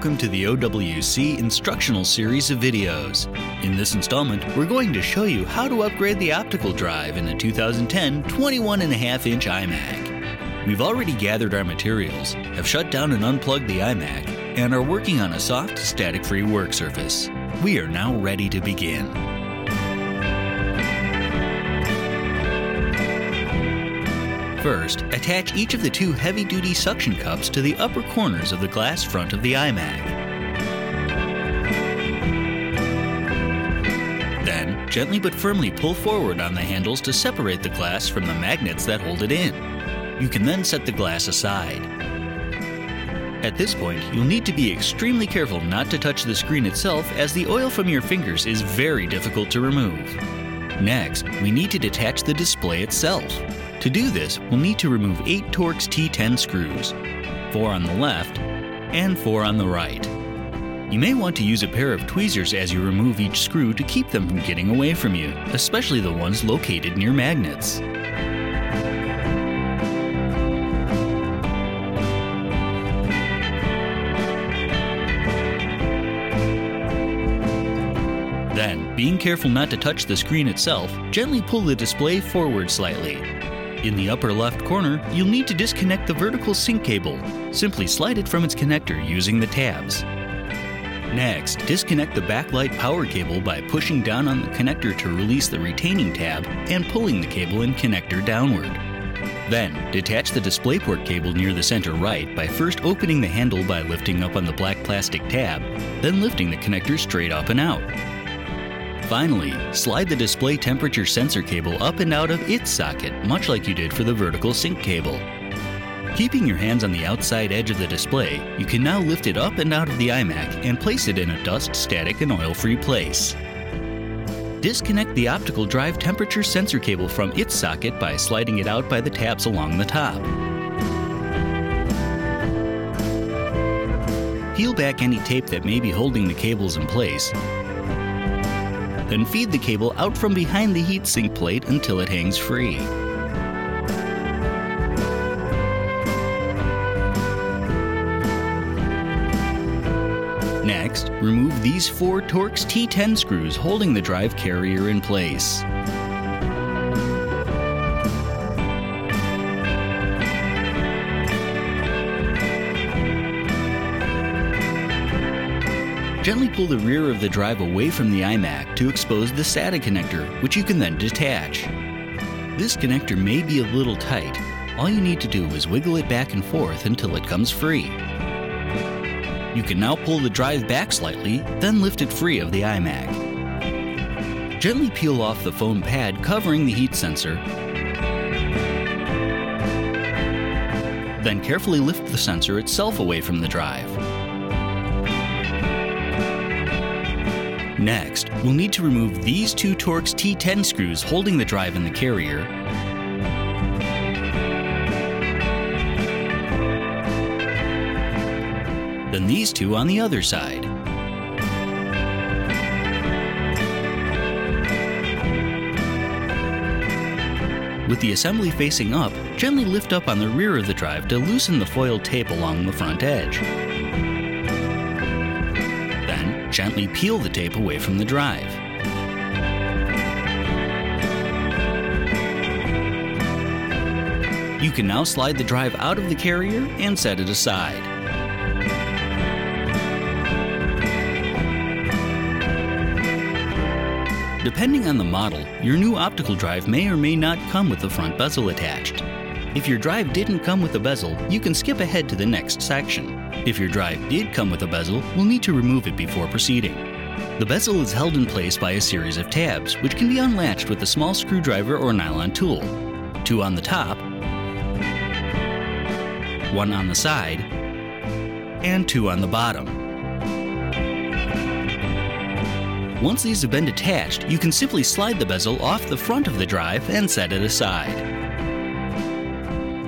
welcome to the OWC instructional series of videos. In this installment, we're going to show you how to upgrade the optical drive in a 2010 21.5 inch iMac. We've already gathered our materials, have shut down and unplugged the iMac, and are working on a soft, static-free work surface. We are now ready to begin. First, attach each of the two heavy-duty suction cups to the upper corners of the glass front of the iMac. Then, gently but firmly pull forward on the handles to separate the glass from the magnets that hold it in. You can then set the glass aside. At this point, you'll need to be extremely careful not to touch the screen itself as the oil from your fingers is very difficult to remove. Next, we need to detach the display itself. To do this, we'll need to remove 8 Torx T10 screws, 4 on the left and 4 on the right. You may want to use a pair of tweezers as you remove each screw to keep them from getting away from you, especially the ones located near magnets. Then, being careful not to touch the screen itself, gently pull the display forward slightly. In the upper left corner, you'll need to disconnect the vertical sync cable. Simply slide it from its connector using the tabs. Next, disconnect the backlight power cable by pushing down on the connector to release the retaining tab and pulling the cable and connector downward. Then, detach the DisplayPort cable near the center right by first opening the handle by lifting up on the black plastic tab, then lifting the connector straight up and out. Finally, slide the display temperature sensor cable up and out of its socket, much like you did for the vertical sync cable. Keeping your hands on the outside edge of the display, you can now lift it up and out of the iMac and place it in a dust, static, and oil-free place. Disconnect the optical drive temperature sensor cable from its socket by sliding it out by the tabs along the top. Peel back any tape that may be holding the cables in place then feed the cable out from behind the heatsink plate until it hangs free. Next, remove these four Torx T10 screws holding the drive carrier in place. Gently pull the rear of the drive away from the iMac to expose the SATA connector, which you can then detach. This connector may be a little tight. All you need to do is wiggle it back and forth until it comes free. You can now pull the drive back slightly, then lift it free of the iMac. Gently peel off the foam pad covering the heat sensor then carefully lift the sensor itself away from the drive. Next, we'll need to remove these two Torx T10 screws holding the drive in the carrier then these two on the other side. With the assembly facing up, gently lift up on the rear of the drive to loosen the foil tape along the front edge gently peel the tape away from the drive. You can now slide the drive out of the carrier and set it aside. Depending on the model, your new optical drive may or may not come with the front bezel attached. If your drive didn't come with a bezel, you can skip ahead to the next section. If your drive did come with a bezel, we'll need to remove it before proceeding. The bezel is held in place by a series of tabs, which can be unlatched with a small screwdriver or nylon tool. Two on the top, one on the side, and two on the bottom. Once these have been detached, you can simply slide the bezel off the front of the drive and set it aside.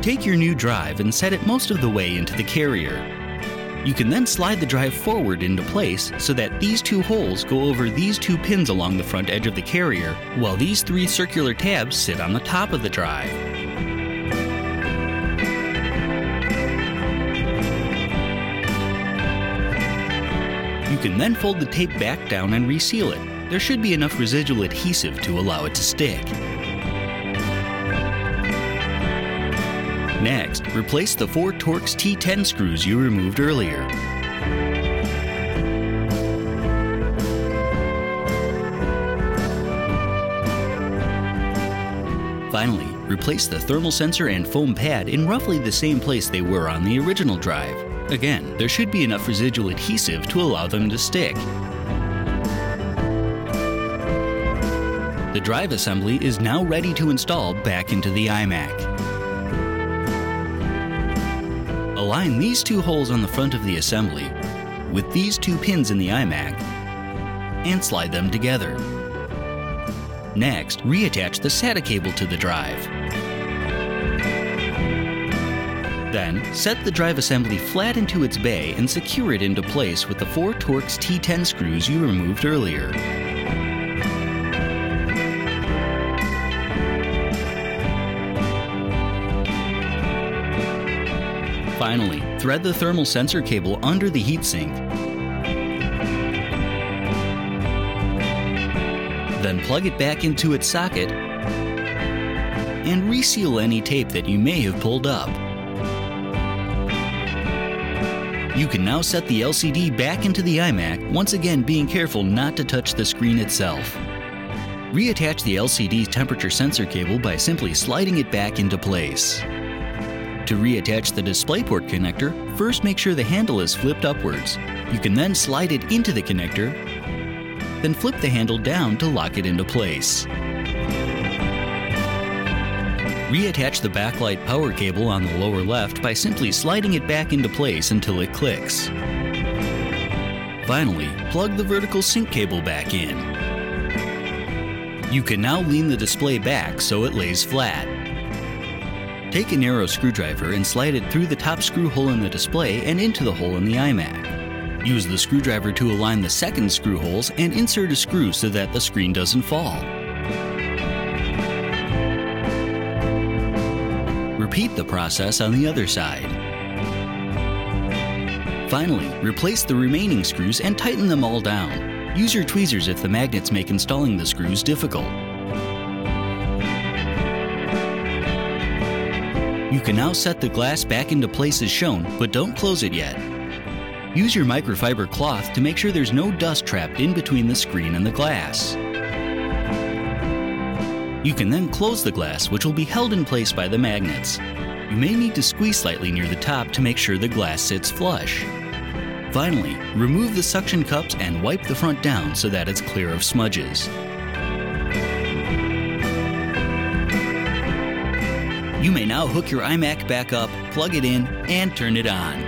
Take your new drive and set it most of the way into the carrier. You can then slide the drive forward into place so that these two holes go over these two pins along the front edge of the carrier, while these three circular tabs sit on the top of the drive. You can then fold the tape back down and reseal it. There should be enough residual adhesive to allow it to stick. Next, replace the four Torx T10 screws you removed earlier. Finally, replace the thermal sensor and foam pad in roughly the same place they were on the original drive. Again, there should be enough residual adhesive to allow them to stick. The drive assembly is now ready to install back into the iMac. Align these two holes on the front of the assembly with these two pins in the iMac and slide them together. Next, reattach the SATA cable to the drive. Then, set the drive assembly flat into its bay and secure it into place with the four Torx T10 screws you removed earlier. Finally, thread the thermal sensor cable under the heatsink Then plug it back into its socket and reseal any tape that you may have pulled up. You can now set the LCD back into the iMac, once again being careful not to touch the screen itself. Reattach the LCD temperature sensor cable by simply sliding it back into place. To reattach the DisplayPort connector, first make sure the handle is flipped upwards. You can then slide it into the connector then flip the handle down to lock it into place. Reattach the backlight power cable on the lower left by simply sliding it back into place until it clicks. Finally, plug the vertical sync cable back in. You can now lean the display back so it lays flat. Take a narrow screwdriver and slide it through the top screw hole in the display and into the hole in the iMac. Use the screwdriver to align the second screw holes and insert a screw so that the screen doesn't fall. Repeat the process on the other side. Finally, replace the remaining screws and tighten them all down. Use your tweezers if the magnets make installing the screws difficult. You can now set the glass back into place as shown, but don't close it yet. Use your microfiber cloth to make sure there's no dust trapped in between the screen and the glass. You can then close the glass, which will be held in place by the magnets. You may need to squeeze slightly near the top to make sure the glass sits flush. Finally, remove the suction cups and wipe the front down so that it's clear of smudges. You may now hook your iMac back up, plug it in, and turn it on.